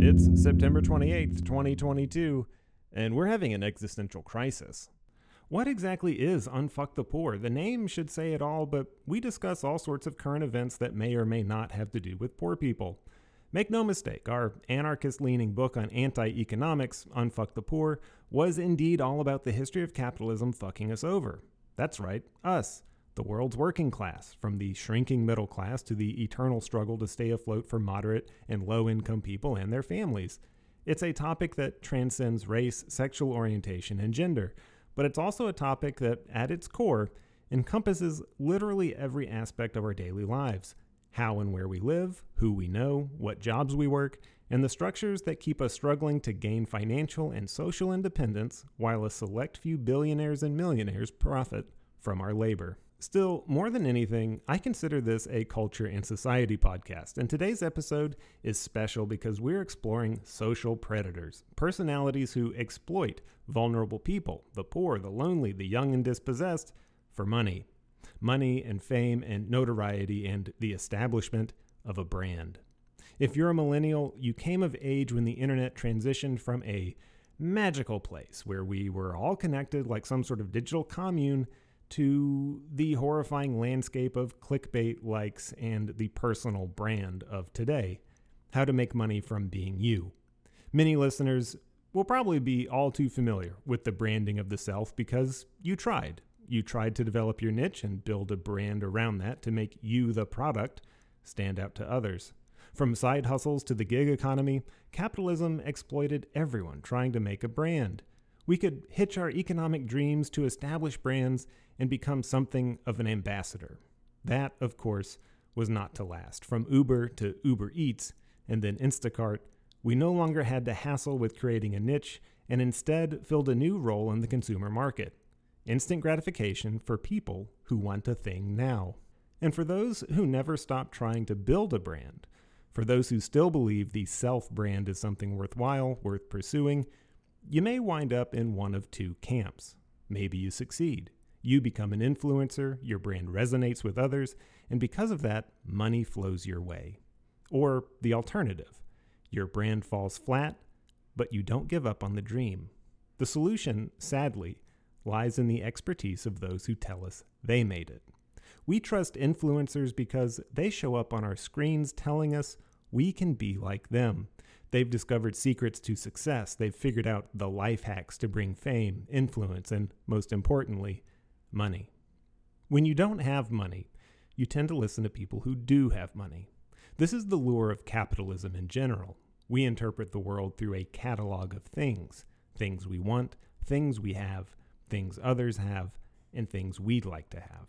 It's September 28th, 2022, and we're having an existential crisis. What exactly is Unfuck the Poor? The name should say it all, but we discuss all sorts of current events that may or may not have to do with poor people. Make no mistake, our anarchist leaning book on anti economics, Unfuck the Poor, was indeed all about the history of capitalism fucking us over. That's right, us, the world's working class, from the shrinking middle class to the eternal struggle to stay afloat for moderate and low income people and their families. It's a topic that transcends race, sexual orientation, and gender, but it's also a topic that, at its core, encompasses literally every aspect of our daily lives how and where we live, who we know, what jobs we work, and the structures that keep us struggling to gain financial and social independence while a select few billionaires and millionaires profit from our labor. Still, more than anything, I consider this a culture and society podcast, and today's episode is special because we're exploring social predators, personalities who exploit vulnerable people, the poor, the lonely, the young and dispossessed, for money money and fame and notoriety and the establishment of a brand. If you're a millennial, you came of age when the internet transitioned from a magical place where we were all connected like some sort of digital commune to the horrifying landscape of clickbait likes and the personal brand of today. How to make money from being you. Many listeners will probably be all too familiar with the branding of the self because you tried you tried to develop your niche and build a brand around that to make you, the product, stand out to others. From side hustles to the gig economy, capitalism exploited everyone trying to make a brand. We could hitch our economic dreams to establish brands and become something of an ambassador. That, of course, was not to last. From Uber to Uber Eats and then Instacart, we no longer had to hassle with creating a niche and instead filled a new role in the consumer market instant gratification for people who want a thing now. And for those who never stop trying to build a brand, for those who still believe the self brand is something worthwhile, worth pursuing, you may wind up in one of two camps. Maybe you succeed. You become an influencer, your brand resonates with others, and because of that, money flows your way. Or the alternative your brand falls flat, but you don't give up on the dream. The solution, sadly, lies in the expertise of those who tell us they made it. We trust influencers because they show up on our screens telling us we can be like them. They've discovered secrets to success. They've figured out the life hacks to bring fame, influence, and most importantly, money. When you don't have money, you tend to listen to people who do have money. This is the lure of capitalism in general. We interpret the world through a catalog of things things we want, things we have, things others have, and things we'd like to have.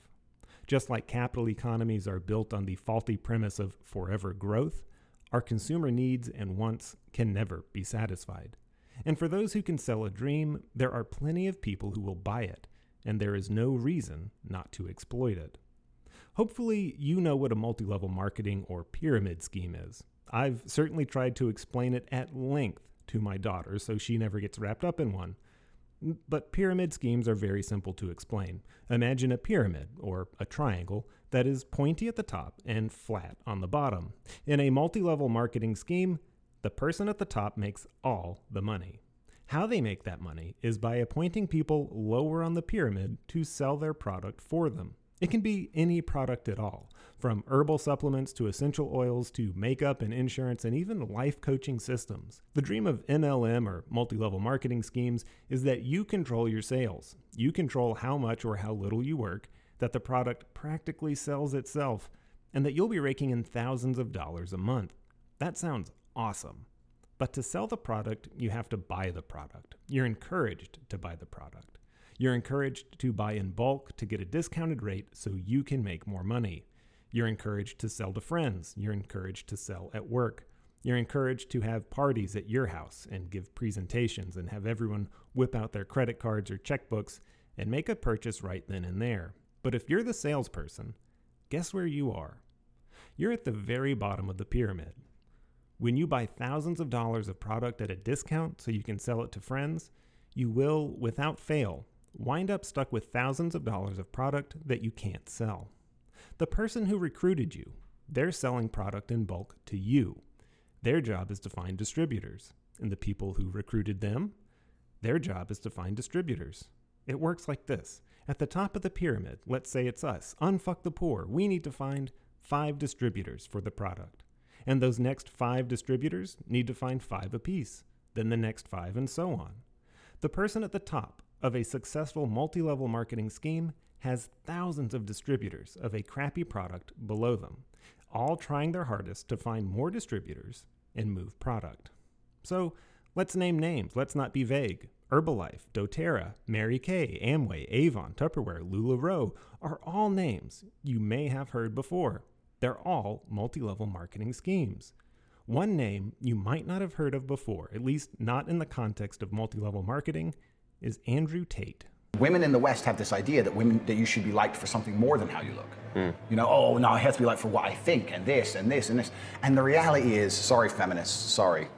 Just like capital economies are built on the faulty premise of forever growth, our consumer needs and wants can never be satisfied. And for those who can sell a dream, there are plenty of people who will buy it, and there is no reason not to exploit it. Hopefully, you know what a multi level marketing or pyramid scheme is. I've certainly tried to explain it at length to my daughter so she never gets wrapped up in one. But pyramid schemes are very simple to explain. Imagine a pyramid, or a triangle, that is pointy at the top and flat on the bottom. In a multi level marketing scheme, the person at the top makes all the money. How they make that money is by appointing people lower on the pyramid to sell their product for them. It can be any product at all, from herbal supplements to essential oils to makeup and insurance and even life coaching systems. The dream of MLM or multi level marketing schemes is that you control your sales. You control how much or how little you work, that the product practically sells itself, and that you'll be raking in thousands of dollars a month. That sounds awesome. But to sell the product, you have to buy the product. You're encouraged to buy the product. You're encouraged to buy in bulk to get a discounted rate so you can make more money. You're encouraged to sell to friends. You're encouraged to sell at work. You're encouraged to have parties at your house and give presentations and have everyone whip out their credit cards or checkbooks and make a purchase right then and there. But if you're the salesperson, guess where you are? You're at the very bottom of the pyramid. When you buy thousands of dollars of product at a discount so you can sell it to friends, you will, without fail, wind up stuck with thousands of dollars of product that you can't sell. The person who recruited you, they're selling product in bulk to you. Their job is to find distributors. And the people who recruited them, their job is to find distributors. It works like this. At the top of the pyramid, let's say it's us, Unfuck the Poor, we need to find five distributors for the product. And those next five distributors need to find five apiece, then the next five, and so on. The person at the top of a successful multi level marketing scheme has thousands of distributors of a crappy product below them, all trying their hardest to find more distributors and move product. So let's name names, let's not be vague. Herbalife, doTERRA, Mary Kay, Amway, Avon, Tupperware, LuLaRoe are all names you may have heard before. They're all multi level marketing schemes. One name you might not have heard of before, at least not in the context of multi level marketing, is Andrew Tate. Women in the West have this idea that women that you should be liked for something more than how you look. Mm. You know, oh no, I have to be liked for what I think and this and this and this. And the reality is, sorry, feminists, sorry,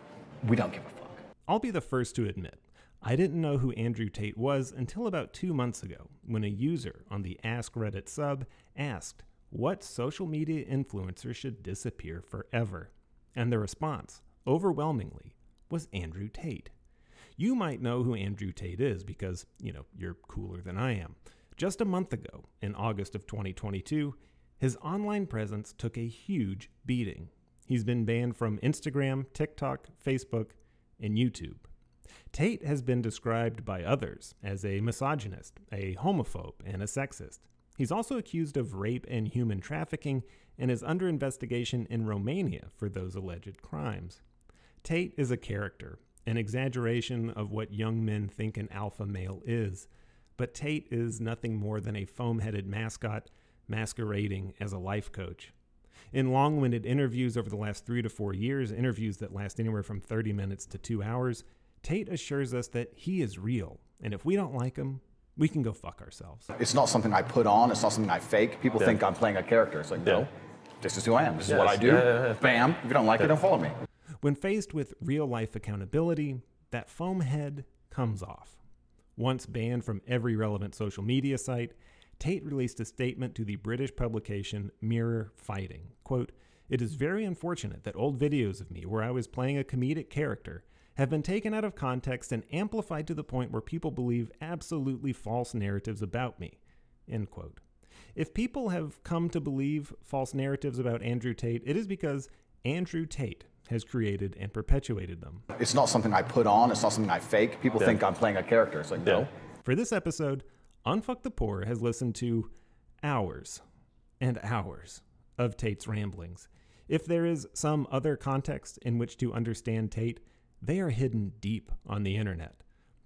we don't give a fuck. I'll be the first to admit I didn't know who Andrew Tate was until about two months ago when a user on the Ask Reddit sub asked what social media influencer should disappear forever. And the response, overwhelmingly, was Andrew Tate. You might know who Andrew Tate is because, you know, you're cooler than I am. Just a month ago, in August of 2022, his online presence took a huge beating. He's been banned from Instagram, TikTok, Facebook, and YouTube. Tate has been described by others as a misogynist, a homophobe, and a sexist. He's also accused of rape and human trafficking and is under investigation in Romania for those alleged crimes. Tate is a character, an exaggeration of what young men think an alpha male is, but Tate is nothing more than a foam headed mascot masquerading as a life coach. In long winded interviews over the last three to four years, interviews that last anywhere from 30 minutes to two hours, Tate assures us that he is real, and if we don't like him, we can go fuck ourselves. It's not something I put on, it's not something I fake. People yeah. think I'm playing a character. It's like, yeah. no, this is who I am, this is what I do. Yeah, Bam, if you don't like it, don't follow me. When faced with real life accountability, that foam head comes off. Once banned from every relevant social media site, Tate released a statement to the British publication Mirror Fighting. Quote, It is very unfortunate that old videos of me where I was playing a comedic character have been taken out of context and amplified to the point where people believe absolutely false narratives about me. End quote. If people have come to believe false narratives about Andrew Tate, it is because Andrew Tate has created and perpetuated them. It's not something I put on, it's not something I fake. People yeah. think I'm playing a character. It's like, yeah. no. For this episode, Unfuck the Poor has listened to hours and hours of Tate's ramblings. If there is some other context in which to understand Tate, they are hidden deep on the internet.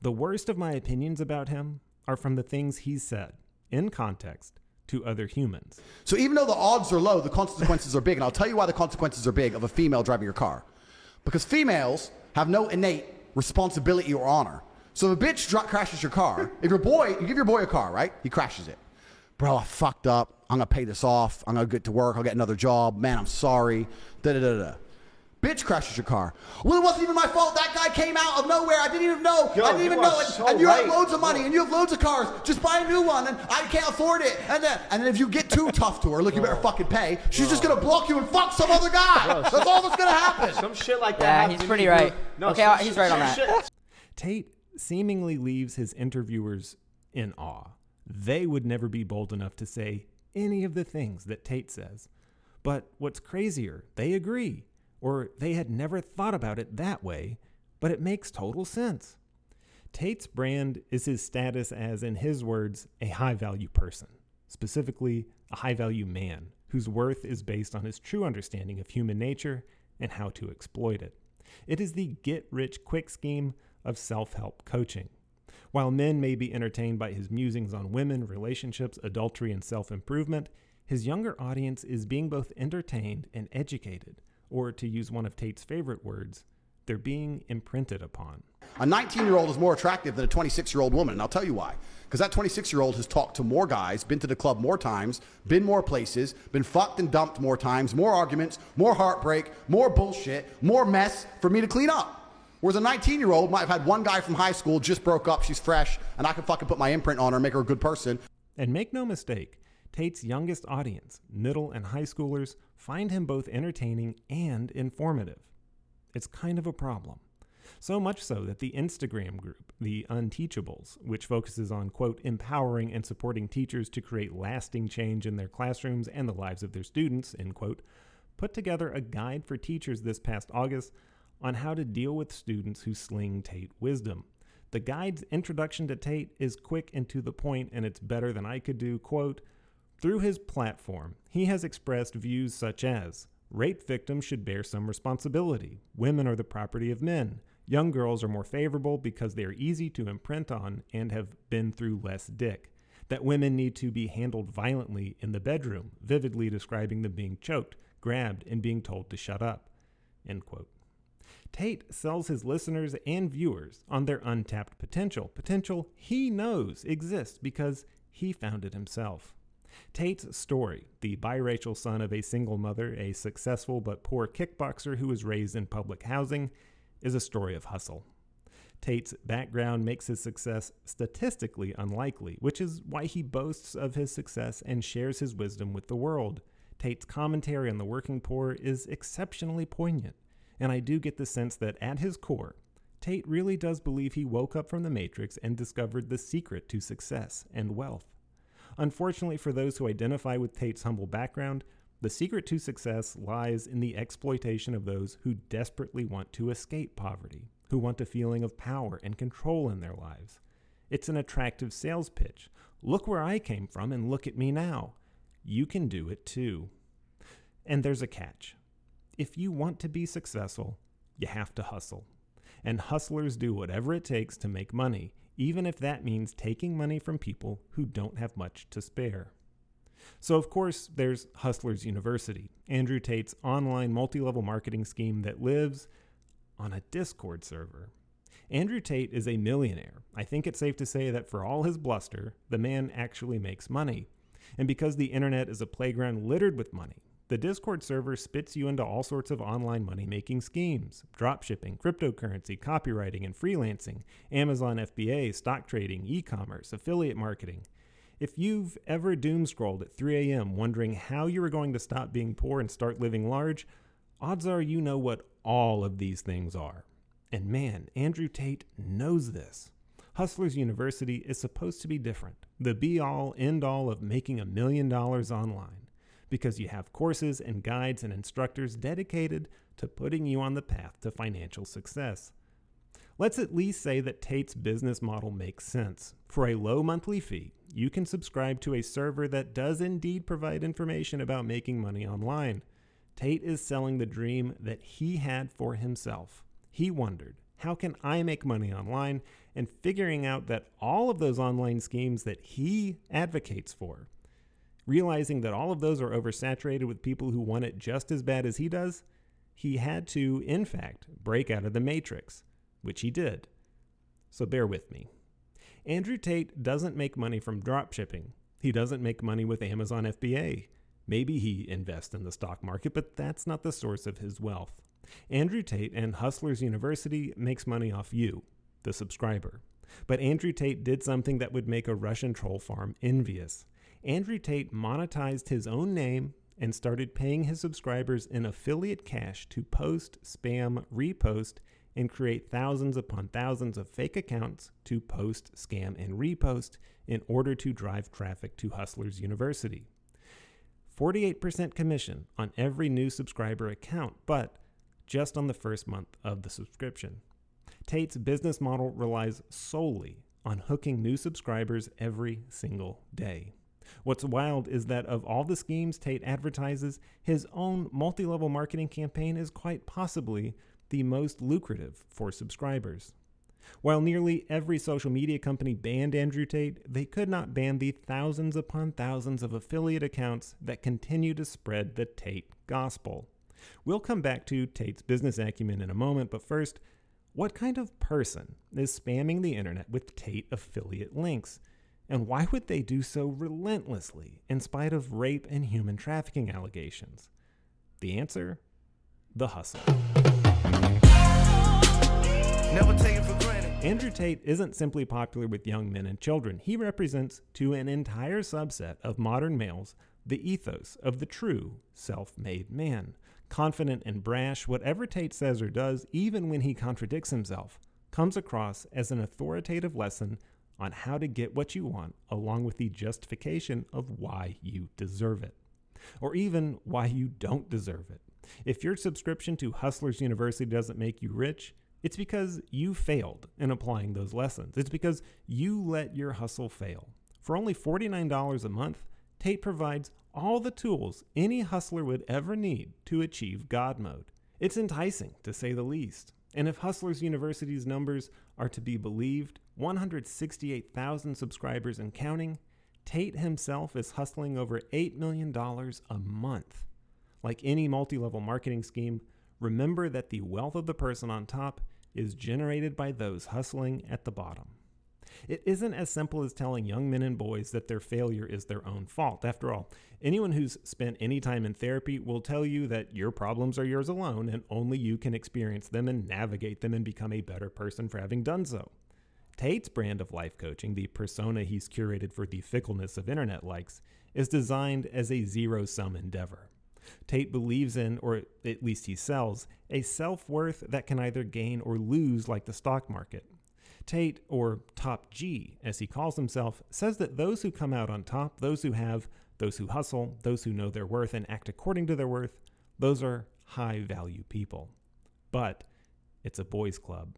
The worst of my opinions about him are from the things he said, in context, to other humans. So even though the odds are low, the consequences are big. And I'll tell you why the consequences are big of a female driving your car. Because females have no innate responsibility or honor. So if a bitch dr- crashes your car, if your boy, you give your boy a car, right? He crashes it. Bro, I fucked up. I'm gonna pay this off. I'm gonna get to work. I'll get another job. Man, I'm sorry. Da da da da bitch crashes your car. Well, it wasn't even my fault. That guy came out of nowhere. I didn't even know. Yo, I didn't even know. So and, you right. have loads of money and you have loads of cars. Just buy a new one and I can't afford it. And then, and then if you get too tough to her, look, you better fucking pay. She's Bro. just gonna block you and fuck some other guy. Bro, that's all that's gonna happen. Some shit like that. Yeah, he's pretty right. No, okay, some, uh, he's right on that. Shit. Tate seemingly leaves his interviewers in awe. They would never be bold enough to say any of the things that Tate says. But what's crazier, they agree or they had never thought about it that way, but it makes total sense. Tate's brand is his status as, in his words, a high value person, specifically a high value man whose worth is based on his true understanding of human nature and how to exploit it. It is the get rich quick scheme of self help coaching. While men may be entertained by his musings on women, relationships, adultery, and self improvement, his younger audience is being both entertained and educated or to use one of Tate's favorite words, they're being imprinted upon. A 19 year old is more attractive than a 26 year old woman, and I'll tell you why. Because that 26 year old has talked to more guys, been to the club more times, been more places, been fucked and dumped more times, more arguments, more heartbreak, more bullshit, more mess for me to clean up. Whereas a 19 year old might have had one guy from high school, just broke up, she's fresh, and I can fucking put my imprint on her make her a good person. And make no mistake, Tate's youngest audience, middle and high schoolers, find him both entertaining and informative. It's kind of a problem. So much so that the Instagram group, the Unteachables, which focuses on, quote, empowering and supporting teachers to create lasting change in their classrooms and the lives of their students, end quote, put together a guide for teachers this past August on how to deal with students who sling Tate wisdom. The guide's introduction to Tate is quick and to the point, and it's better than I could do. Quote, through his platform, he has expressed views such as rape victims should bear some responsibility, women are the property of men, Young girls are more favorable because they are easy to imprint on and have been through less dick. That women need to be handled violently in the bedroom, vividly describing them being choked, grabbed, and being told to shut up. Tate sells his listeners and viewers on their untapped potential, potential he knows exists because he found it himself. Tate's story, the biracial son of a single mother, a successful but poor kickboxer who was raised in public housing, is a story of hustle. Tate's background makes his success statistically unlikely, which is why he boasts of his success and shares his wisdom with the world. Tate's commentary on the working poor is exceptionally poignant, and I do get the sense that at his core, Tate really does believe he woke up from the Matrix and discovered the secret to success and wealth. Unfortunately, for those who identify with Tate's humble background, the secret to success lies in the exploitation of those who desperately want to escape poverty, who want a feeling of power and control in their lives. It's an attractive sales pitch. Look where I came from and look at me now. You can do it too. And there's a catch. If you want to be successful, you have to hustle. And hustlers do whatever it takes to make money, even if that means taking money from people who don't have much to spare. So, of course, there's Hustlers University, Andrew Tate's online multi level marketing scheme that lives on a Discord server. Andrew Tate is a millionaire. I think it's safe to say that for all his bluster, the man actually makes money. And because the internet is a playground littered with money, the Discord server spits you into all sorts of online money making schemes dropshipping, cryptocurrency, copywriting, and freelancing, Amazon FBA, stock trading, e commerce, affiliate marketing. If you've ever doom scrolled at 3 a.m. wondering how you were going to stop being poor and start living large, odds are you know what all of these things are. And man, Andrew Tate knows this. Hustlers University is supposed to be different, the be all, end all of making a million dollars online, because you have courses and guides and instructors dedicated to putting you on the path to financial success. Let's at least say that Tate's business model makes sense. For a low monthly fee, you can subscribe to a server that does indeed provide information about making money online. Tate is selling the dream that he had for himself. He wondered, how can I make money online? And figuring out that all of those online schemes that he advocates for, realizing that all of those are oversaturated with people who want it just as bad as he does, he had to, in fact, break out of the matrix which he did. So bear with me. Andrew Tate doesn't make money from drop shipping. He doesn't make money with Amazon FBA. Maybe he invests in the stock market, but that's not the source of his wealth. Andrew Tate and Hustlers University makes money off you, the subscriber. But Andrew Tate did something that would make a Russian troll farm envious. Andrew Tate monetized his own name and started paying his subscribers in affiliate cash to post, spam, repost, and create thousands upon thousands of fake accounts to post, scam, and repost in order to drive traffic to Hustlers University. 48% commission on every new subscriber account, but just on the first month of the subscription. Tate's business model relies solely on hooking new subscribers every single day. What's wild is that of all the schemes Tate advertises, his own multi level marketing campaign is quite possibly the most lucrative for subscribers. While nearly every social media company banned Andrew Tate, they could not ban the thousands upon thousands of affiliate accounts that continue to spread the Tate gospel. We'll come back to Tate's business acumen in a moment, but first, what kind of person is spamming the internet with Tate affiliate links? And why would they do so relentlessly in spite of rape and human trafficking allegations? The answer? The hustle. Never take it for granted. Andrew Tate isn't simply popular with young men and children. He represents to an entire subset of modern males the ethos of the true self made man. Confident and brash, whatever Tate says or does, even when he contradicts himself, comes across as an authoritative lesson on how to get what you want, along with the justification of why you deserve it, or even why you don't deserve it. If your subscription to Hustlers University doesn't make you rich, it's because you failed in applying those lessons. It's because you let your hustle fail. For only $49 a month, Tate provides all the tools any hustler would ever need to achieve God mode. It's enticing, to say the least. And if Hustlers University's numbers are to be believed, 168,000 subscribers and counting, Tate himself is hustling over $8 million a month. Like any multi level marketing scheme, remember that the wealth of the person on top is generated by those hustling at the bottom. It isn't as simple as telling young men and boys that their failure is their own fault. After all, anyone who's spent any time in therapy will tell you that your problems are yours alone and only you can experience them and navigate them and become a better person for having done so. Tate's brand of life coaching, the persona he's curated for the fickleness of internet likes, is designed as a zero sum endeavor. Tate believes in, or at least he sells, a self worth that can either gain or lose like the stock market. Tate, or Top G as he calls himself, says that those who come out on top, those who have, those who hustle, those who know their worth and act according to their worth, those are high value people. But it's a boys' club.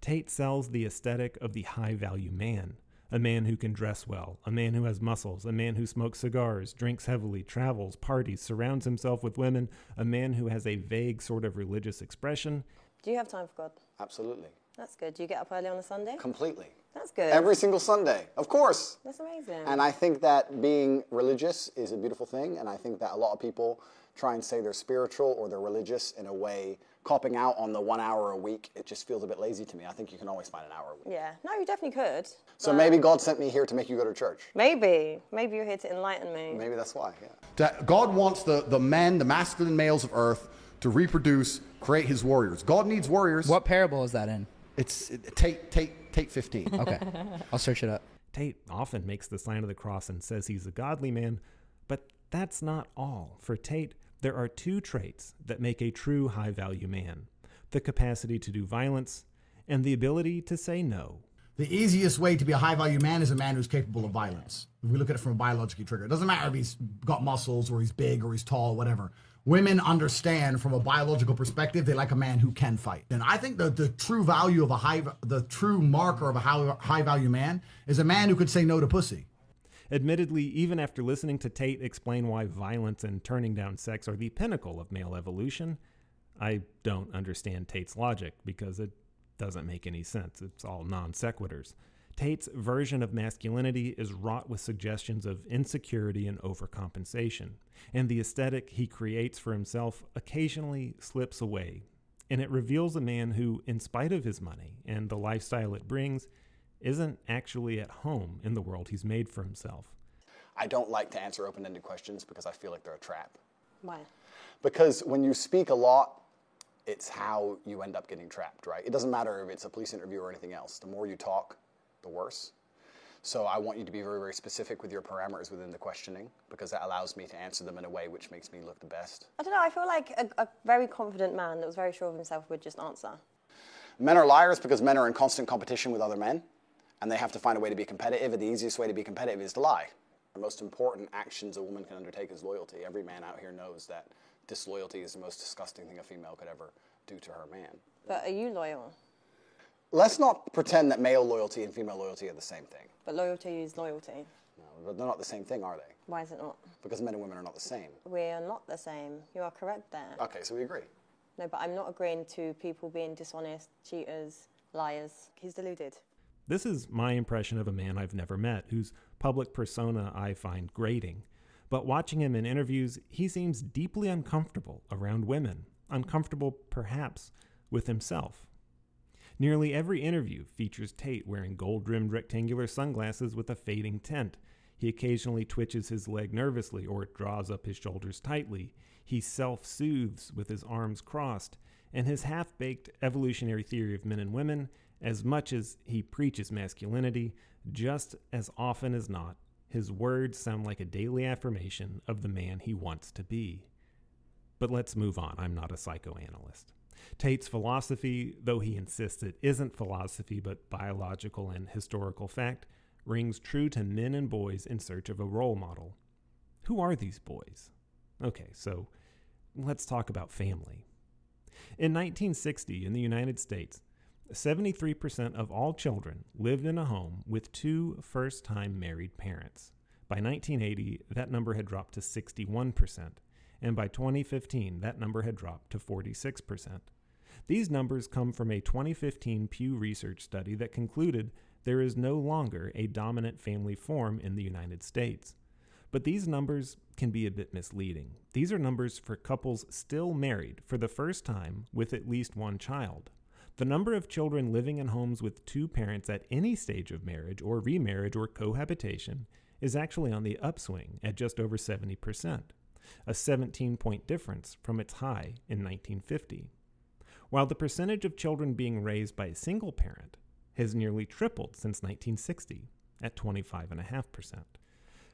Tate sells the aesthetic of the high value man a man who can dress well, a man who has muscles, a man who smokes cigars, drinks heavily, travels, parties, surrounds himself with women, a man who has a vague sort of religious expression. Do you have time for God? Absolutely. That's good. Do you get up early on a Sunday? Completely. That's good. Every single Sunday, of course. That's amazing. And I think that being religious is a beautiful thing, and I think that a lot of people try and say they're spiritual or they're religious in a way copping out on the one hour a week, it just feels a bit lazy to me. I think you can always find an hour a week. Yeah, no, you definitely could. So maybe God sent me here to make you go to church. Maybe. Maybe you're here to enlighten me. Maybe that's why, yeah. God wants the, the men, the masculine males of earth, to reproduce, create his warriors. God needs warriors. What parable is that in? It's it, Tate, Tate, Tate 15. Okay, I'll search it up. Tate often makes the sign of the cross and says he's a godly man, but that's not all. For Tate, there are two traits that make a true high value man the capacity to do violence and the ability to say no. The easiest way to be a high value man is a man who's capable of violence. If we look at it from a biologically trigger, it doesn't matter if he's got muscles or he's big or he's tall, or whatever. Women understand from a biological perspective, they like a man who can fight. And I think that the true value of a high, the true marker of a high, high value man is a man who could say no to pussy. Admittedly, even after listening to Tate explain why violence and turning down sex are the pinnacle of male evolution, I don't understand Tate's logic because it doesn't make any sense. It's all non sequiturs. Tate's version of masculinity is wrought with suggestions of insecurity and overcompensation, and the aesthetic he creates for himself occasionally slips away, and it reveals a man who, in spite of his money and the lifestyle it brings, isn't actually at home in the world he's made for himself. I don't like to answer open ended questions because I feel like they're a trap. Why? Because when you speak a lot, it's how you end up getting trapped, right? It doesn't matter if it's a police interview or anything else. The more you talk, the worse. So I want you to be very, very specific with your parameters within the questioning because that allows me to answer them in a way which makes me look the best. I don't know. I feel like a, a very confident man that was very sure of himself would just answer. Men are liars because men are in constant competition with other men and they have to find a way to be competitive. And the easiest way to be competitive is to lie. The most important actions a woman can undertake is loyalty. Every man out here knows that disloyalty is the most disgusting thing a female could ever do to her man. But are you loyal? Let's not pretend that male loyalty and female loyalty are the same thing. But loyalty is loyalty. No, but they're not the same thing, are they? Why is it not? Because men and women are not the same. We are not the same. You are correct there. Okay, so we agree. No, but I'm not agreeing to people being dishonest, cheaters, liars. He's deluded. This is my impression of a man I've never met, whose public persona I find grating. But watching him in interviews, he seems deeply uncomfortable around women, uncomfortable perhaps with himself. Nearly every interview features Tate wearing gold rimmed rectangular sunglasses with a fading tint. He occasionally twitches his leg nervously or draws up his shoulders tightly. He self soothes with his arms crossed, and his half baked evolutionary theory of men and women As much as he preaches masculinity, just as often as not, his words sound like a daily affirmation of the man he wants to be. But let's move on. I'm not a psychoanalyst. Tate's philosophy, though he insists it isn't philosophy but biological and historical fact, rings true to men and boys in search of a role model. Who are these boys? Okay, so let's talk about family. In 1960, in the United States, 73% of all children lived in a home with two first time married parents. By 1980, that number had dropped to 61%, and by 2015, that number had dropped to 46%. These numbers come from a 2015 Pew Research study that concluded there is no longer a dominant family form in the United States. But these numbers can be a bit misleading. These are numbers for couples still married for the first time with at least one child. The number of children living in homes with two parents at any stage of marriage or remarriage or cohabitation is actually on the upswing at just over 70%, a 17 point difference from its high in 1950. While the percentage of children being raised by a single parent has nearly tripled since 1960 at 25.5%.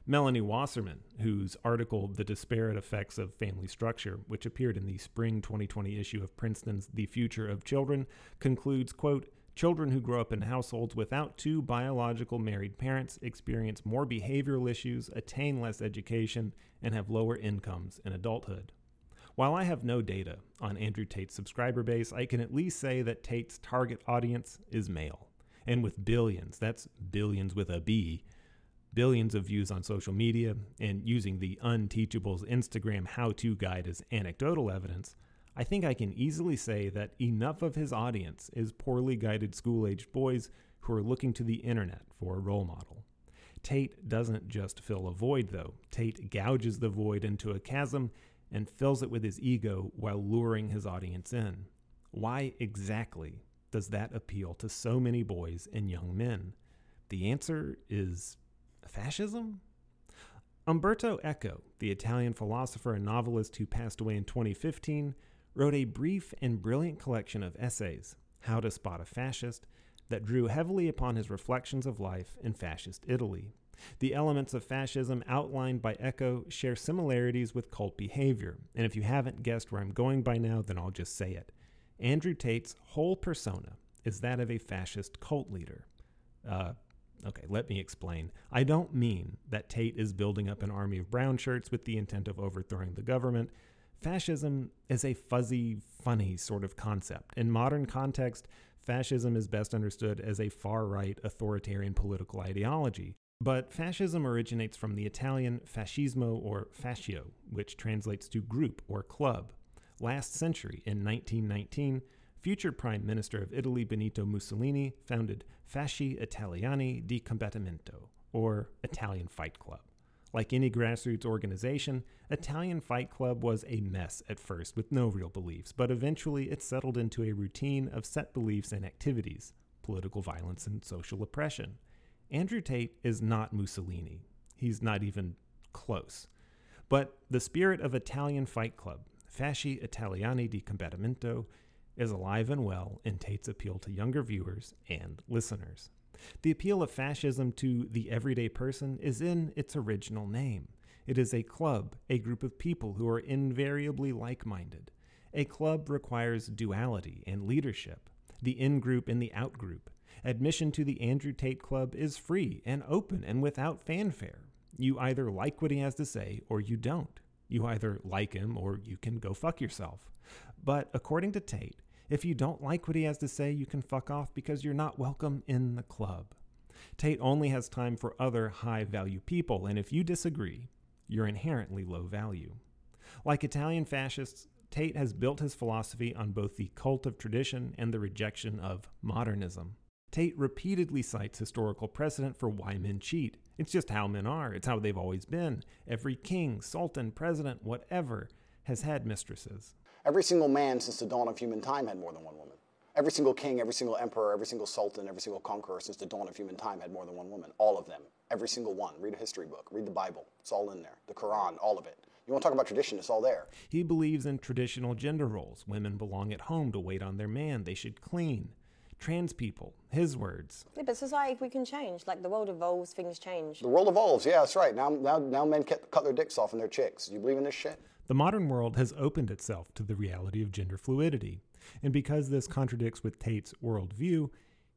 Melanie Wasserman, whose article The Disparate Effects of Family Structure, which appeared in the spring 2020 issue of Princeton's The Future of Children, concludes, quote, Children who grow up in households without two biological married parents experience more behavioral issues, attain less education, and have lower incomes in adulthood. While I have no data on Andrew Tate's subscriber base, I can at least say that Tate's target audience is male. And with billions, that's billions with a B, billions of views on social media, and using the Unteachables Instagram how to guide as anecdotal evidence, I think I can easily say that enough of his audience is poorly guided school aged boys who are looking to the internet for a role model. Tate doesn't just fill a void, though. Tate gouges the void into a chasm and fills it with his ego while luring his audience in. Why exactly does that appeal to so many boys and young men? The answer is fascism? Umberto Eco, the Italian philosopher and novelist who passed away in 2015, wrote a brief and brilliant collection of essays, How to Spot a Fascist, that drew heavily upon his reflections of life in fascist Italy. The elements of fascism outlined by Eco share similarities with cult behavior, and if you haven't guessed where I'm going by now, then I'll just say it. Andrew Tate's whole persona is that of a fascist cult leader. Uh, okay, let me explain. I don't mean that Tate is building up an army of brown shirts with the intent of overthrowing the government. Fascism is a fuzzy, funny sort of concept. In modern context, fascism is best understood as a far right authoritarian political ideology. But fascism originates from the Italian fascismo or fascio, which translates to group or club. Last century, in 1919, future Prime Minister of Italy Benito Mussolini founded Fasci Italiani di Combattimento, or Italian Fight Club. Like any grassroots organization, Italian Fight Club was a mess at first with no real beliefs, but eventually it settled into a routine of set beliefs and activities political violence and social oppression. Andrew Tate is not Mussolini. He's not even close. But the spirit of Italian Fight Club, Fasci Italiani di Combattimento, is alive and well in Tate's appeal to younger viewers and listeners. The appeal of fascism to the everyday person is in its original name. It is a club, a group of people who are invariably like minded. A club requires duality and leadership, the in group and the out group. Admission to the Andrew Tate Club is free and open and without fanfare. You either like what he has to say or you don't. You either like him or you can go fuck yourself. But according to Tate, if you don't like what he has to say, you can fuck off because you're not welcome in the club. Tate only has time for other high value people, and if you disagree, you're inherently low value. Like Italian fascists, Tate has built his philosophy on both the cult of tradition and the rejection of modernism. Tate repeatedly cites historical precedent for why men cheat. It's just how men are, it's how they've always been. Every king, sultan, president, whatever, has had mistresses. Every single man since the dawn of human time had more than one woman. Every single king, every single emperor, every single sultan, every single conqueror since the dawn of human time had more than one woman. All of them. Every single one. Read a history book, read the Bible. It's all in there. The Quran, all of it. You want to talk about tradition, it's all there. He believes in traditional gender roles. Women belong at home to wait on their man, they should clean. trans people, his words. Yeah, but society, we can change. Like the world evolves, things change. The world evolves. Yeah, that's right. Now, now, now men cut, cut their dicks off and their chicks. Do You believe in this shit? The modern world has opened itself to the reality of gender fluidity, and because this contradicts with Tate's worldview,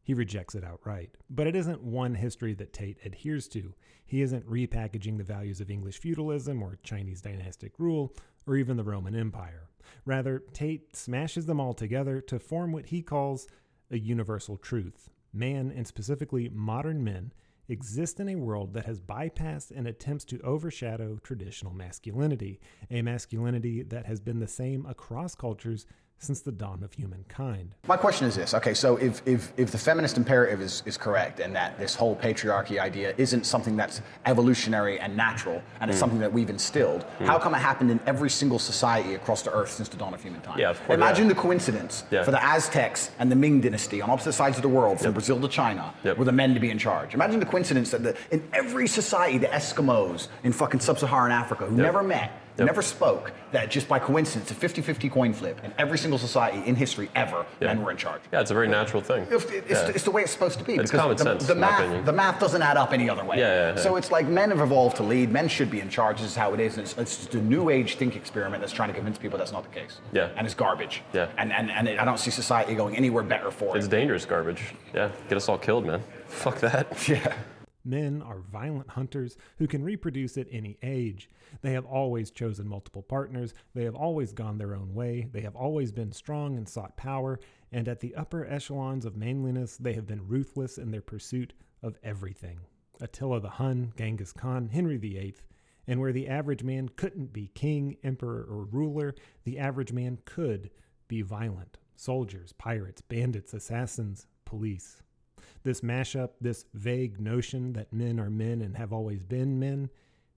he rejects it outright. But it isn't one history that Tate adheres to. He isn't repackaging the values of English feudalism or Chinese dynastic rule or even the Roman Empire. Rather, Tate smashes them all together to form what he calls a universal truth. Man, and specifically modern men, exist in a world that has bypassed and attempts to overshadow traditional masculinity, a masculinity that has been the same across cultures since the dawn of humankind. My question is this: Okay, so if if, if the feminist imperative is, is correct, and that this whole patriarchy idea isn't something that's evolutionary and natural, and it's Mm. something that we've instilled, Mm. how come it happened in every single society across the earth since the dawn of human time? Yeah, of course, Imagine yeah. the coincidence Yeah. for the Aztecs and the Ming Dynasty on opposite sides of the world, from Brazil to China, were the men to be in charge. Imagine the coincidence that the, in every society, the Eskimos in fucking sub-Saharan Africa, who Yep. never met, Yep. never spoke, that just by coincidence, a 50-50 coin flip, in every single society in history ever, Yeah. men were in charge. Yeah, it's a very natural thing. It's, it's, Yeah. it's the way it's supposed to be. It's common the, sense, The math, the math doesn't add up any other way. Yeah, yeah, yeah. So it's like men have evolved to lead. Men should be in charge. This is how it is. And it's, it's just a new age think experiment that's trying to convince people that's not the case. Yeah. And it's garbage. Yeah. And and, and it, I don't see society going anywhere better for it. It's dangerous garbage. Yeah, get us all killed, man. Fuck that. Yeah. Men are violent hunters who can reproduce at any age. They have always chosen multiple partners. They have always gone their own way. They have always been strong and sought power. And at the upper echelons of manliness, they have been ruthless in their pursuit of everything. Attila the Hun, Genghis Khan, Henry VIII. And where the average man couldn't be king, emperor, or ruler, the average man could be violent. Soldiers, pirates, bandits, assassins, police. This mashup, this vague notion that men are men and have always been men,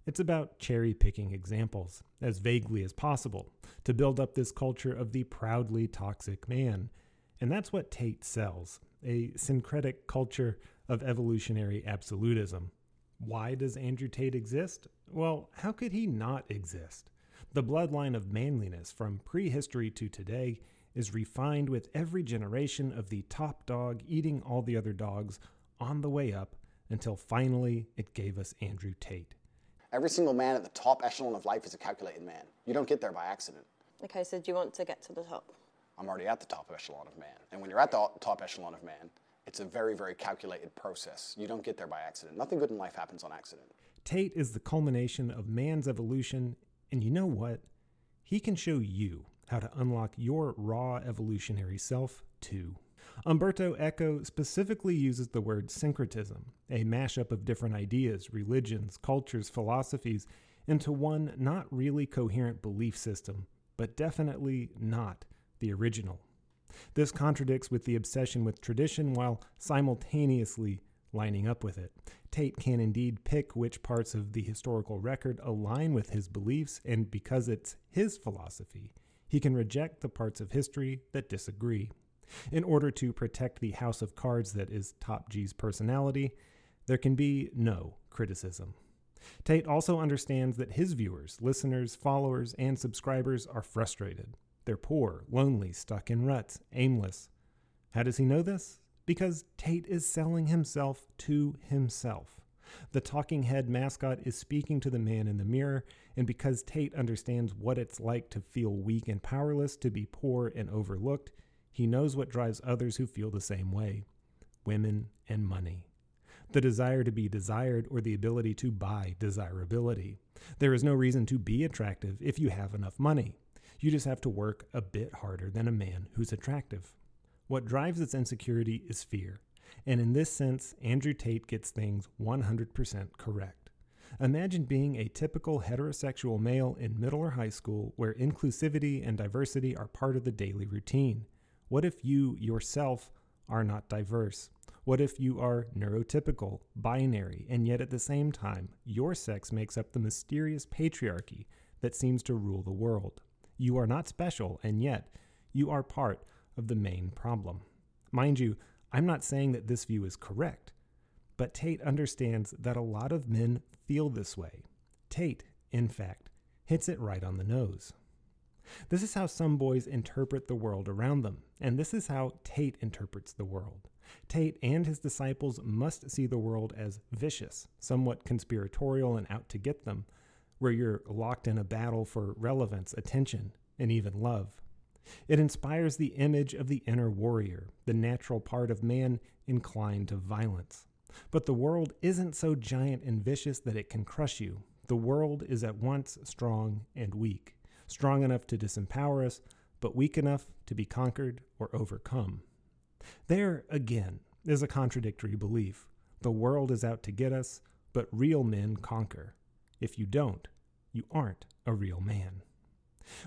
it's about cherry picking examples, as vaguely as possible, to build up this culture of the proudly toxic man. And that's what Tate sells a syncretic culture of evolutionary absolutism. Why does Andrew Tate exist? Well, how could he not exist? The bloodline of manliness from prehistory to today is refined with every generation of the top dog eating all the other dogs on the way up until finally it gave us Andrew Tate. Every single man at the top echelon of life is a calculated man. You don't get there by accident. Okay, so do you want to get to the top? I'm already at the top echelon of man. And when you're at the top echelon of man, it's a very, very calculated process. You don't get there by accident. Nothing good in life happens on accident. Tate is the culmination of man's evolution, and you know what? He can show you how to unlock your raw evolutionary self too. Umberto Eco specifically uses the word syncretism, a mashup of different ideas, religions, cultures, philosophies, into one not really coherent belief system, but definitely not the original. This contradicts with the obsession with tradition while simultaneously lining up with it. Tate can indeed pick which parts of the historical record align with his beliefs, and because it's his philosophy, he can reject the parts of history that disagree. In order to protect the house of cards that is Top G's personality, there can be no criticism. Tate also understands that his viewers, listeners, followers, and subscribers are frustrated. They're poor, lonely, stuck in ruts, aimless. How does he know this? Because Tate is selling himself to himself. The talking head mascot is speaking to the man in the mirror, and because Tate understands what it's like to feel weak and powerless, to be poor and overlooked, he knows what drives others who feel the same way women and money. The desire to be desired or the ability to buy desirability. There is no reason to be attractive if you have enough money. You just have to work a bit harder than a man who's attractive. What drives its insecurity is fear. And in this sense, Andrew Tate gets things 100% correct. Imagine being a typical heterosexual male in middle or high school where inclusivity and diversity are part of the daily routine. What if you yourself are not diverse? What if you are neurotypical, binary, and yet at the same time, your sex makes up the mysterious patriarchy that seems to rule the world? You are not special, and yet you are part of the main problem. Mind you, I'm not saying that this view is correct, but Tate understands that a lot of men feel this way. Tate, in fact, hits it right on the nose. This is how some boys interpret the world around them, and this is how Tate interprets the world. Tate and his disciples must see the world as vicious, somewhat conspiratorial and out to get them, where you're locked in a battle for relevance, attention, and even love. It inspires the image of the inner warrior, the natural part of man inclined to violence. But the world isn't so giant and vicious that it can crush you. The world is at once strong and weak, strong enough to disempower us, but weak enough to be conquered or overcome. There, again, is a contradictory belief. The world is out to get us, but real men conquer. If you don't, you aren't a real man.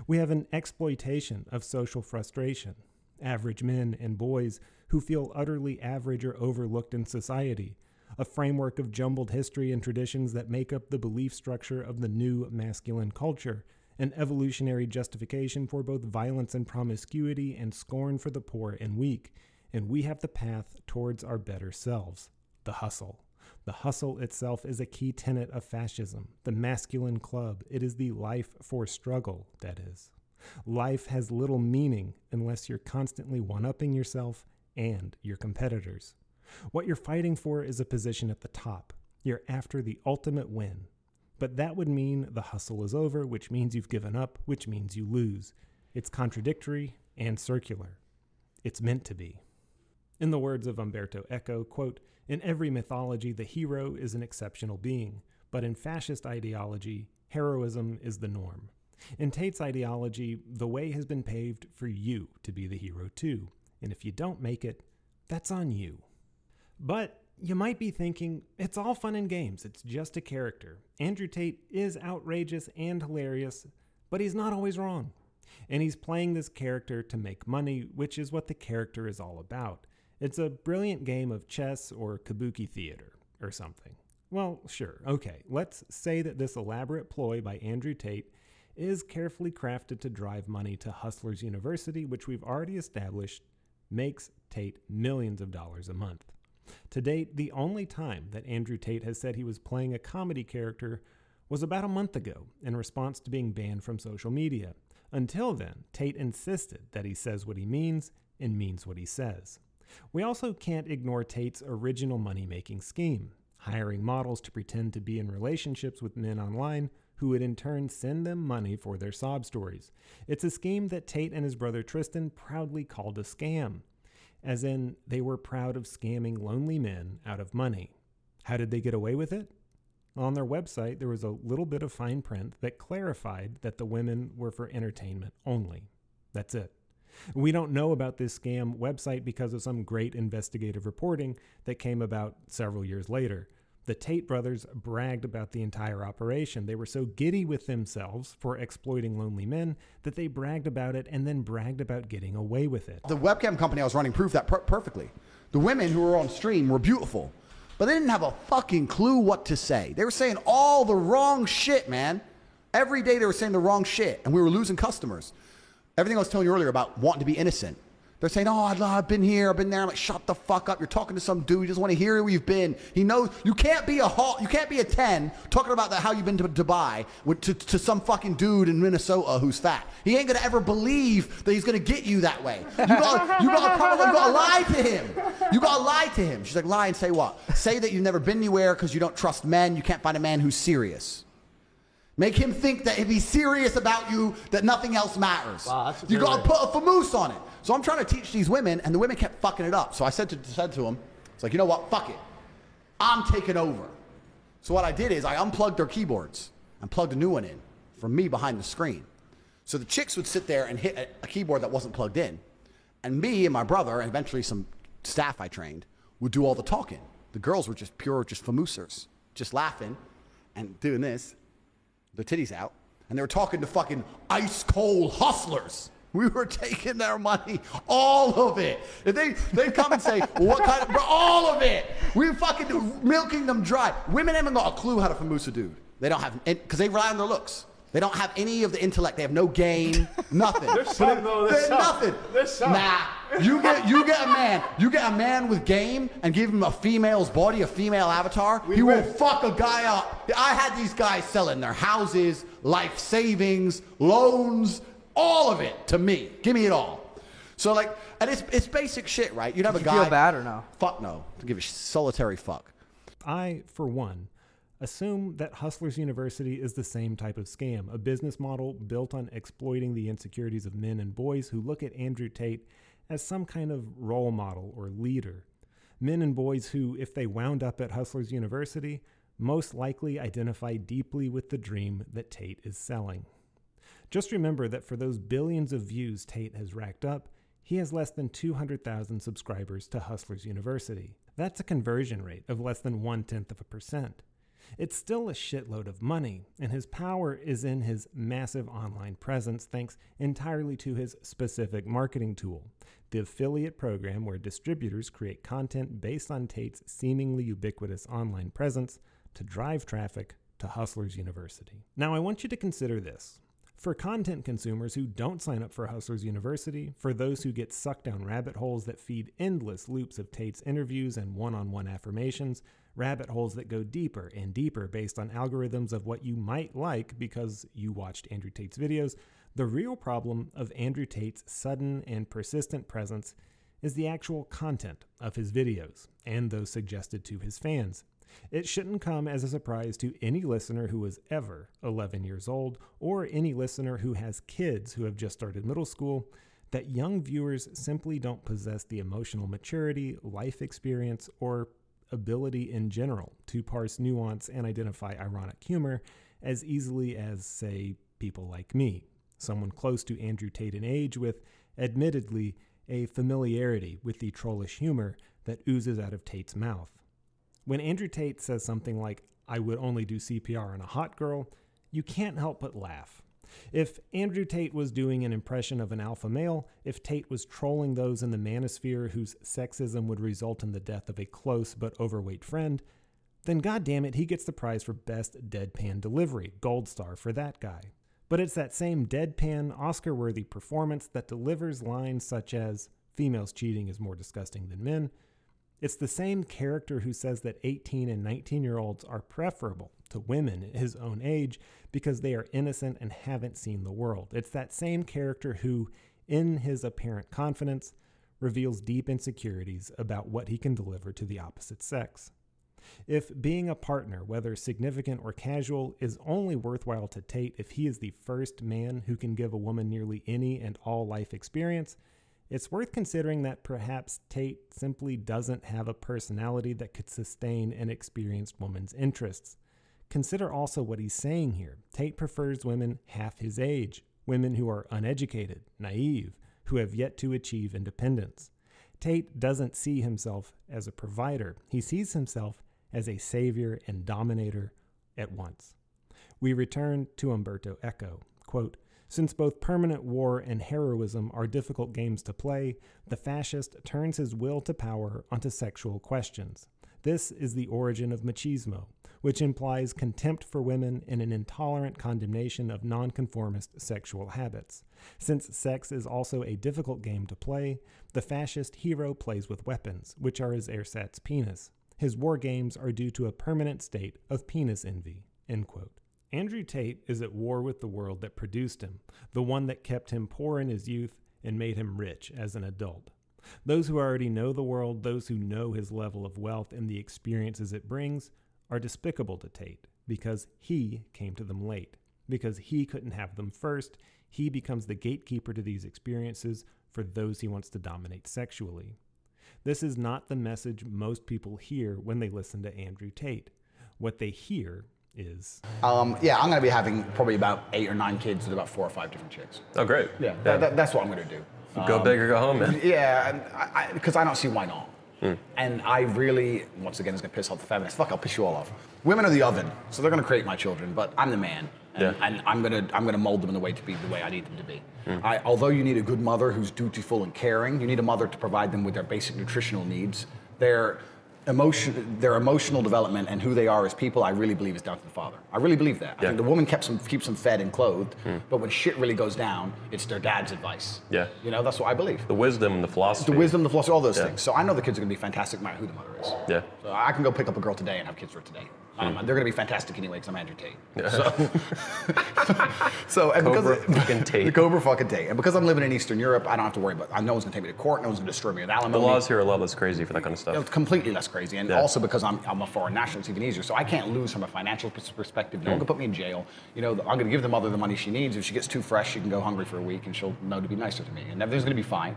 We have an exploitation of social frustration. Average men and boys who feel utterly average or overlooked in society. A framework of jumbled history and traditions that make up the belief structure of the new masculine culture. An evolutionary justification for both violence and promiscuity and scorn for the poor and weak. And we have the path towards our better selves the hustle. The hustle itself is a key tenet of fascism, the masculine club. It is the life for struggle, that is. Life has little meaning unless you're constantly one upping yourself and your competitors. What you're fighting for is a position at the top. You're after the ultimate win. But that would mean the hustle is over, which means you've given up, which means you lose. It's contradictory and circular. It's meant to be. In the words of Umberto Eco, quote, in every mythology, the hero is an exceptional being, but in fascist ideology, heroism is the norm. In Tate's ideology, the way has been paved for you to be the hero too, and if you don't make it, that's on you. But you might be thinking, it's all fun and games, it's just a character. Andrew Tate is outrageous and hilarious, but he's not always wrong. And he's playing this character to make money, which is what the character is all about. It's a brilliant game of chess or kabuki theater or something. Well, sure, okay, let's say that this elaborate ploy by Andrew Tate is carefully crafted to drive money to Hustlers University, which we've already established makes Tate millions of dollars a month. To date, the only time that Andrew Tate has said he was playing a comedy character was about a month ago in response to being banned from social media. Until then, Tate insisted that he says what he means and means what he says. We also can't ignore Tate's original money making scheme, hiring models to pretend to be in relationships with men online who would in turn send them money for their sob stories. It's a scheme that Tate and his brother Tristan proudly called a scam, as in they were proud of scamming lonely men out of money. How did they get away with it? On their website, there was a little bit of fine print that clarified that the women were for entertainment only. That's it. We don't know about this scam website because of some great investigative reporting that came about several years later. The Tate brothers bragged about the entire operation. They were so giddy with themselves for exploiting lonely men that they bragged about it and then bragged about getting away with it. The webcam company I was running proved that per- perfectly. The women who were on stream were beautiful, but they didn't have a fucking clue what to say. They were saying all the wrong shit, man. Every day they were saying the wrong shit, and we were losing customers. Everything I was telling you earlier about wanting to be innocent. They're saying, "Oh, I've been here, I've been there." I'm like, "Shut the fuck up! You're talking to some dude. He doesn't want to hear where you've been. He knows you can't be a hot, you can't be a ten talking about that how you've been to Dubai with, to, to some fucking dude in Minnesota who's fat. He ain't gonna ever believe that he's gonna get you that way. You got, you you gotta lie to him. You gotta lie to him." She's like, "Lie and say what? Say that you've never been anywhere because you don't trust men. You can't find a man who's serious." Make him think that if he's serious about you, that nothing else matters. Wow, you gotta put a famoose on it. So I'm trying to teach these women, and the women kept fucking it up. So I said to said to them, "It's like you know what? Fuck it. I'm taking over." So what I did is I unplugged their keyboards and plugged a new one in from me behind the screen. So the chicks would sit there and hit a, a keyboard that wasn't plugged in, and me and my brother, and eventually some staff I trained, would do all the talking. The girls were just pure, just famoosers, just laughing and doing this their titties out, and they were talking to fucking ice cold hustlers. We were taking their money, all of it. They they come and say, well, "What kind of?" Bro, all of it. We were fucking milking them dry. Women haven't got a clue how to famoose a dude. They don't have because they rely on their looks. They don't have any of the intellect. They have no game, nothing. There's some, though. There's They're some. nothing. There's some. Nah, you get you get a man, you get a man with game, and give him a female's body, a female avatar. he will fuck a guy up. I had these guys selling their houses, life savings, loans, All of it to me. Give me it all. So like, and it's it's basic shit, right? You'd have Did a you guy. feel bad or no? Fuck no. To give a solitary fuck. I, for one, assume that Hustlers University is the same type of scam, a business model built on exploiting the insecurities of men and boys who look at Andrew Tate as some kind of role model or leader. Men and boys who, if they wound up at Hustlers University, most likely identify deeply with the dream that Tate is selling. Just remember that for those billions of views Tate has racked up, he has less than 200,000 subscribers to Hustlers University. That's a conversion rate of less than one tenth of a percent. It's still a shitload of money, and his power is in his massive online presence thanks entirely to his specific marketing tool, the affiliate program where distributors create content based on Tate's seemingly ubiquitous online presence to drive traffic to Hustlers University. Now, I want you to consider this. For content consumers who don't sign up for Hustlers University, for those who get sucked down rabbit holes that feed endless loops of Tate's interviews and one on one affirmations, rabbit holes that go deeper and deeper based on algorithms of what you might like because you watched Andrew Tate's videos, the real problem of Andrew Tate's sudden and persistent presence is the actual content of his videos and those suggested to his fans. It shouldn't come as a surprise to any listener who is ever 11 years old or any listener who has kids who have just started middle school that young viewers simply don't possess the emotional maturity, life experience, or ability in general to parse nuance and identify ironic humor as easily as, say, people like me, someone close to Andrew Tate in age with, admittedly, a familiarity with the trollish humor that oozes out of Tate's mouth. When Andrew Tate says something like, I would only do CPR on a hot girl, you can't help but laugh. If Andrew Tate was doing an impression of an alpha male, if Tate was trolling those in the manosphere whose sexism would result in the death of a close but overweight friend, then goddammit, he gets the prize for best deadpan delivery, gold star for that guy. But it's that same deadpan, Oscar worthy performance that delivers lines such as, females cheating is more disgusting than men. It's the same character who says that 18 and 19 year olds are preferable to women his own age because they are innocent and haven't seen the world. It's that same character who, in his apparent confidence, reveals deep insecurities about what he can deliver to the opposite sex. If being a partner, whether significant or casual, is only worthwhile to Tate if he is the first man who can give a woman nearly any and all life experience, it's worth considering that perhaps Tate simply doesn't have a personality that could sustain an experienced woman's interests. Consider also what he's saying here. Tate prefers women half his age, women who are uneducated, naive, who have yet to achieve independence. Tate doesn't see himself as a provider, he sees himself as a savior and dominator at once. We return to Umberto Eco. Quote, since both permanent war and heroism are difficult games to play, the fascist turns his will to power onto sexual questions. This is the origin of machismo, which implies contempt for women and an intolerant condemnation of nonconformist sexual habits. Since sex is also a difficult game to play, the fascist hero plays with weapons, which are his ersatz penis. His war games are due to a permanent state of penis envy. End quote. Andrew Tate is at war with the world that produced him, the one that kept him poor in his youth and made him rich as an adult. Those who already know the world, those who know his level of wealth and the experiences it brings, are despicable to Tate because he came to them late. Because he couldn't have them first, he becomes the gatekeeper to these experiences for those he wants to dominate sexually. This is not the message most people hear when they listen to Andrew Tate. What they hear is Um, yeah, I'm going to be having probably about eight or nine kids with about four or five different chicks. Oh, great. Yeah, that, that, that's what I'm going to do. Go Um, big or go home, man. Yeah, because I, because I, don't see why not. And I really, once again, is going to piss off the feminists. Fuck, I'll piss you all off. Women are the oven, so they're going to create my children, but I'm the man. And, Yeah. and I'm gonna I'm gonna mold them in the way to be the way I need them to be. I, although you need a good mother who's dutiful and caring, you need a mother to provide them with their basic nutritional needs. Their emotion, their emotional development, and who they are as people, I really believe is down to the father. I really believe that. I think the woman keeps them keeps them fed and clothed, but when shit really goes down, it's their dad's advice. Yeah. You know, that's what I believe. The wisdom and the philosophy. The wisdom, the philosophy, all those Yeah. things. So I know the kids are going to be fantastic no matter who the mother is. Yeah. So I can go pick up a girl today and have kids for her today. Um, They're going to be fantastic anyway because I'm Andrew Tate. So, so and Cobra because fucking Tate. the Cobra fucking Tate, and because I'm living in Eastern Europe, I don't have to worry about. I no one's going to take me to court. No one's going to destroy me with The alimony. laws here are a lot less crazy for that kind of You know, stuff. it's completely less crazy, and Yeah. also because I'm, I'm a foreign national, it's even easier. So I can't lose from a financial perspective. No one can put me in jail. You know, I'm going to give the mother the money she needs. If she gets too fresh, she can go hungry for a week, and she'll know to be nicer to me, and everything's going to be fine.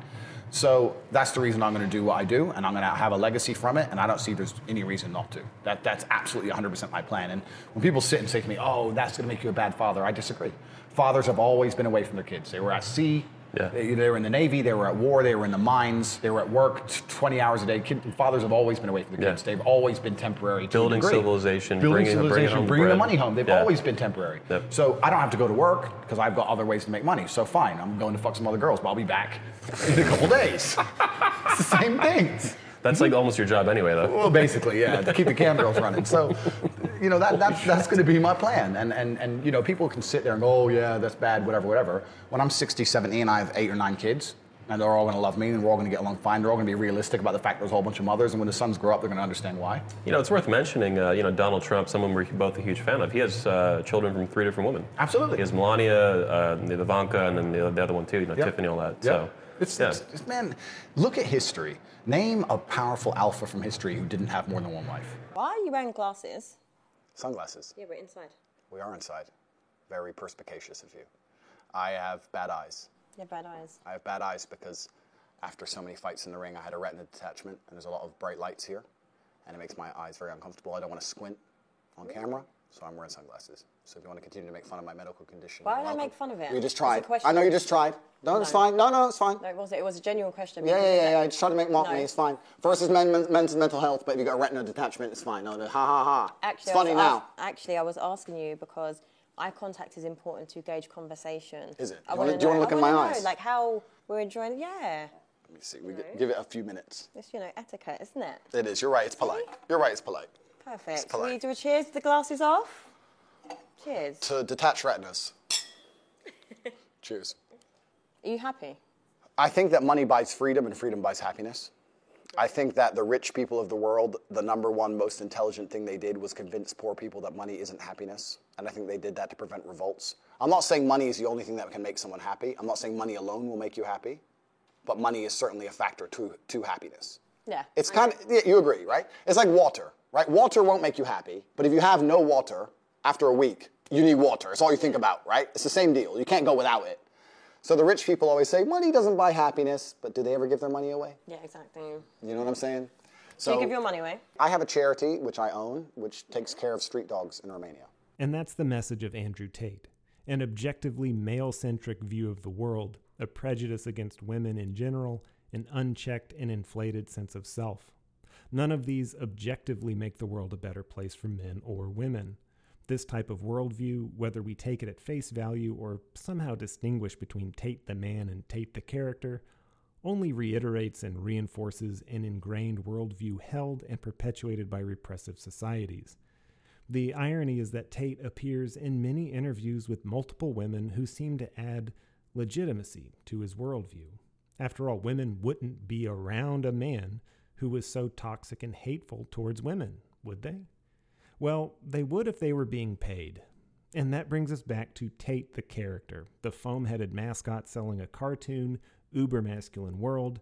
So that's the reason I'm going to do what I do, and I'm going to have a legacy from it, and I don't see there's any reason not to. That that's absolutely 100% my plan. And when people sit and say to me, "Oh, that's going to make you a bad father," I disagree. Fathers have always been away from their kids. They were at sea. Yeah. They, they were in the Navy, they were at war, they were in the mines, they were at work 20 hours a day. Kid, fathers have always been away from the Yeah. kids. They've always been temporary. Building civilization, Building bringing- bringing civilization, home bringing the money home. They've Yeah. always been temporary. Yep. So I don't have to go to work because I've got other ways to make money. So fine, I'm going to fuck some other girls, but I'll be back in a couple days. it's the same thing. That's like almost your job anyway, though. Well, basically, yeah, to keep the cam girls running. So, you know, that, that that's going to be my plan. And, and, and, you know, people can sit there and go, oh, yeah, that's bad, whatever, whatever. When I'm 60, 70, and I have eight or nine kids, and they're all going to love me, and we're all going to get along fine, they're all going to be realistic about the fact there's a whole bunch of mothers, and when the sons grow up, they're going to understand why. You know, it's worth mentioning. Uh, you know, Donald Trump, someone we're both a huge fan of. He has uh, children from three different women. Absolutely. He has Melania, uh, Ivanka, and then the, the other one too. You know, Yep. Tiffany, all that. Yep. So, It's, yeah. it's, it's- man, look at history. Name a powerful alpha from history who didn't have more than one wife. Why are you wearing glasses? Sunglasses. Yeah, we're inside. We are inside. Very perspicacious of you. I have bad eyes. Yeah, bad eyes. I have bad eyes because after so many fights in the ring, I had a retina detachment, and there's a lot of bright lights here, and it makes my eyes very uncomfortable. I don't want to squint on camera, so I'm wearing sunglasses. So if you want to continue to make fun of my medical condition, Why would I welcome. make fun of it? You just tried. I know you just tried. No, it's No. fine. No, no, it's fine. No, it wasn't. It was a genuine question. Yeah, yeah, yeah, yeah. I just tried to make mock No. me. It's fine. Versus men, men, men's mental health, but if you got a retina detachment, it's fine. No, no, ha ha ha. Actually, it's funny I was now. ask- actually, I was asking you because eye contact is important to gauge conversation. Is it? I You wanna- wanna do you wanna know- look I in my wanna know, eyes? Like how we're enjoying. Yeah, Let me see. We g- give it a few minutes. it's you know etiquette, isn't it? It is. You're right. It's polite. You're right. It's polite. Perfect. we do a cheers with the glasses off? Cheers. To detach retinas. Cheers. Are you happy? I think that money buys freedom and freedom buys happiness. I think that the rich people of the world, the number one most intelligent thing they did was convince poor people that money isn't happiness. And I think they did that to prevent revolts. I'm not saying money is the only thing that can make someone happy. I'm not saying money alone will make you happy. But money is certainly a factor to, to happiness. Yeah. It's kind of, yeah, you agree, right? It's like water, right? Water won't make you happy, but if you have no water after a week, you need water. It's all you think about, right? It's the same deal. You can't go without it. So the rich people always say, money doesn't buy happiness, but do they ever give their money away? Yeah, exactly. You know what I'm saying? So you give your money away. I have a charity, which I own, which takes care of street dogs in Romania. And that's the message of Andrew Tate an objectively male centric view of the world, a prejudice against women in general, an unchecked and inflated sense of self. None of these objectively make the world a better place for men or women. This type of worldview, whether we take it at face value or somehow distinguish between Tate the man and Tate the character, only reiterates and reinforces an ingrained worldview held and perpetuated by repressive societies. The irony is that Tate appears in many interviews with multiple women who seem to add legitimacy to his worldview. After all, women wouldn't be around a man who was so toxic and hateful towards women, would they? Well, they would if they were being paid. And that brings us back to Tate the character, the foam headed mascot selling a cartoon, uber masculine world.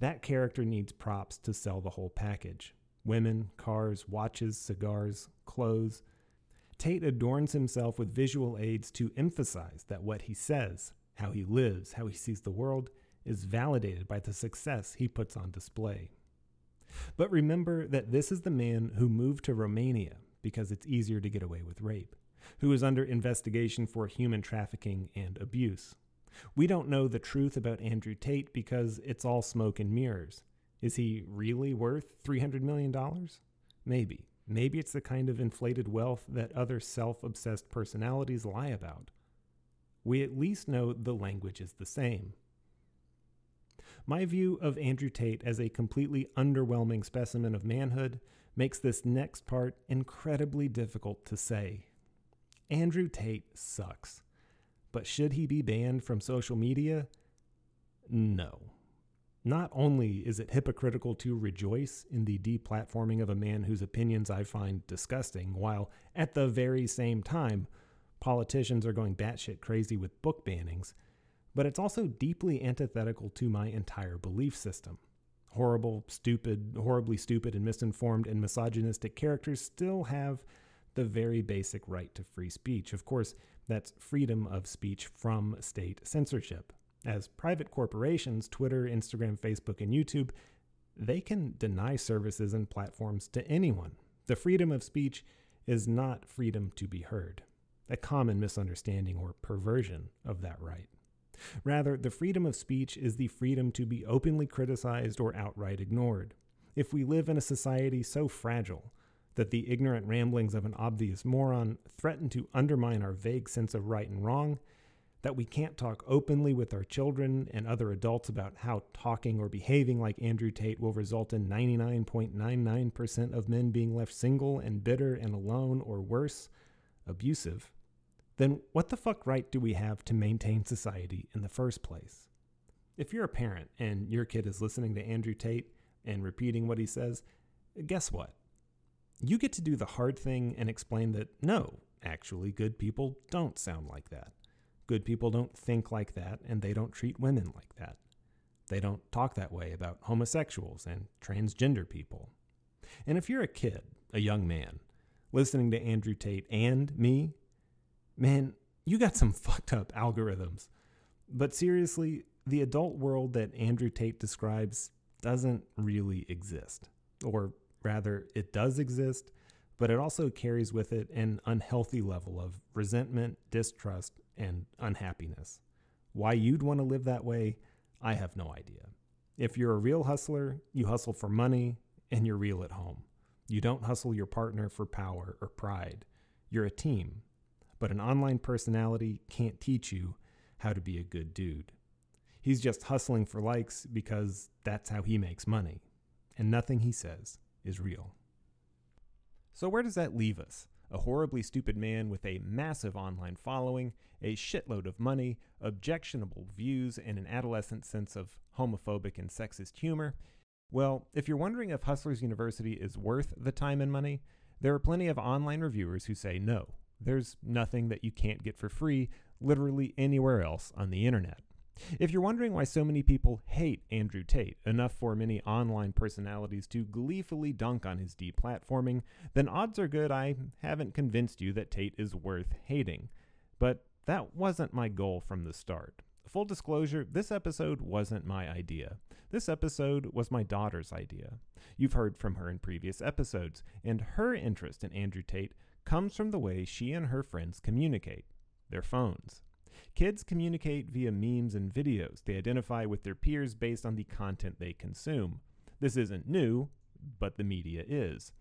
That character needs props to sell the whole package women, cars, watches, cigars, clothes. Tate adorns himself with visual aids to emphasize that what he says, how he lives, how he sees the world, is validated by the success he puts on display. But remember that this is the man who moved to Romania because it's easier to get away with rape, who is under investigation for human trafficking and abuse. We don't know the truth about Andrew Tate because it's all smoke and mirrors. Is he really worth $300 million? Maybe. Maybe it's the kind of inflated wealth that other self obsessed personalities lie about. We at least know the language is the same. My view of Andrew Tate as a completely underwhelming specimen of manhood makes this next part incredibly difficult to say. Andrew Tate sucks. But should he be banned from social media? No. Not only is it hypocritical to rejoice in the deplatforming of a man whose opinions I find disgusting, while at the very same time, politicians are going batshit crazy with book bannings, but it's also deeply antithetical to my entire belief system. Horrible, stupid, horribly stupid, and misinformed and misogynistic characters still have the very basic right to free speech. Of course, that's freedom of speech from state censorship. As private corporations, Twitter, Instagram, Facebook, and YouTube, they can deny services and platforms to anyone. The freedom of speech is not freedom to be heard, a common misunderstanding or perversion of that right. Rather, the freedom of speech is the freedom to be openly criticized or outright ignored. If we live in a society so fragile that the ignorant ramblings of an obvious moron threaten to undermine our vague sense of right and wrong, that we can't talk openly with our children and other adults about how talking or behaving like Andrew Tate will result in 99.99% of men being left single and bitter and alone or worse, abusive, then what the fuck right do we have to maintain society in the first place? If you're a parent and your kid is listening to Andrew Tate and repeating what he says, guess what? You get to do the hard thing and explain that no, actually, good people don't sound like that. Good people don't think like that, and they don't treat women like that. They don't talk that way about homosexuals and transgender people. And if you're a kid, a young man, listening to Andrew Tate and me, man, you got some fucked up algorithms. But seriously, the adult world that Andrew Tate describes doesn't really exist. Or rather, it does exist, but it also carries with it an unhealthy level of resentment, distrust, and unhappiness. Why you'd want to live that way, I have no idea. If you're a real hustler, you hustle for money and you're real at home. You don't hustle your partner for power or pride. You're a team. But an online personality can't teach you how to be a good dude. He's just hustling for likes because that's how he makes money. And nothing he says is real. So, where does that leave us? A horribly stupid man with a massive online following, a shitload of money, objectionable views, and an adolescent sense of homophobic and sexist humor. Well, if you're wondering if Hustlers University is worth the time and money, there are plenty of online reviewers who say no. There's nothing that you can't get for free literally anywhere else on the internet. If you're wondering why so many people hate Andrew Tate, enough for many online personalities to gleefully dunk on his deplatforming, then odds are good I haven't convinced you that Tate is worth hating. But that wasn't my goal from the start. Full disclosure, this episode wasn't my idea. This episode was my daughter's idea. You've heard from her in previous episodes, and her interest in Andrew Tate comes from the way she and her friends communicate their phones. Kids communicate via memes and videos. They identify with their peers based on the content they consume. This isn't new, but the media is.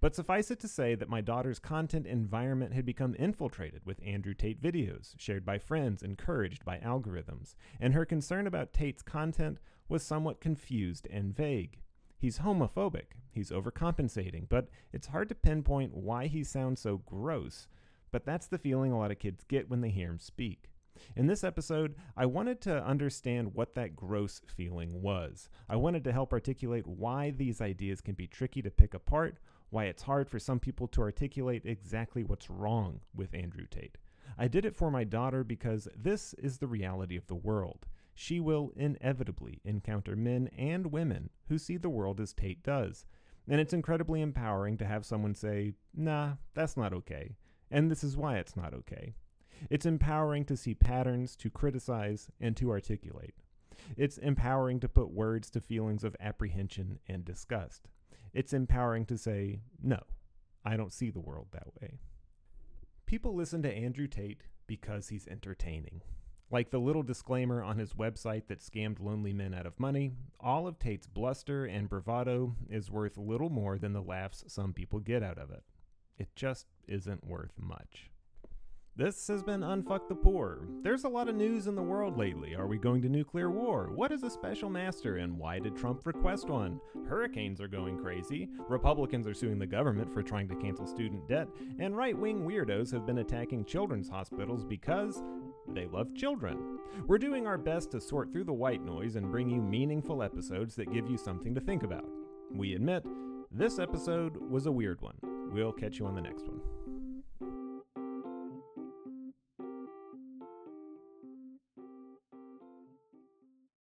But suffice it to say that my daughter's content environment had become infiltrated with Andrew Tate videos, shared by friends, encouraged by algorithms, and her concern about Tate's content was somewhat confused and vague. He's homophobic, he's overcompensating, but it's hard to pinpoint why he sounds so gross. But that's the feeling a lot of kids get when they hear him speak. In this episode, I wanted to understand what that gross feeling was. I wanted to help articulate why these ideas can be tricky to pick apart, why it's hard for some people to articulate exactly what's wrong with Andrew Tate. I did it for my daughter because this is the reality of the world. She will inevitably encounter men and women who see the world as Tate does. And it's incredibly empowering to have someone say, nah, that's not okay. And this is why it's not okay. It's empowering to see patterns, to criticize, and to articulate. It's empowering to put words to feelings of apprehension and disgust. It's empowering to say, no, I don't see the world that way. People listen to Andrew Tate because he's entertaining. Like the little disclaimer on his website that scammed lonely men out of money, all of Tate's bluster and bravado is worth little more than the laughs some people get out of it. It just isn't worth much. This has been Unfuck the Poor. There's a lot of news in the world lately. Are we going to nuclear war? What is a special master and why did Trump request one? Hurricanes are going crazy. Republicans are suing the government for trying to cancel student debt. And right wing weirdos have been attacking children's hospitals because they love children. We're doing our best to sort through the white noise and bring you meaningful episodes that give you something to think about. We admit, this episode was a weird one. We'll catch you on the next one.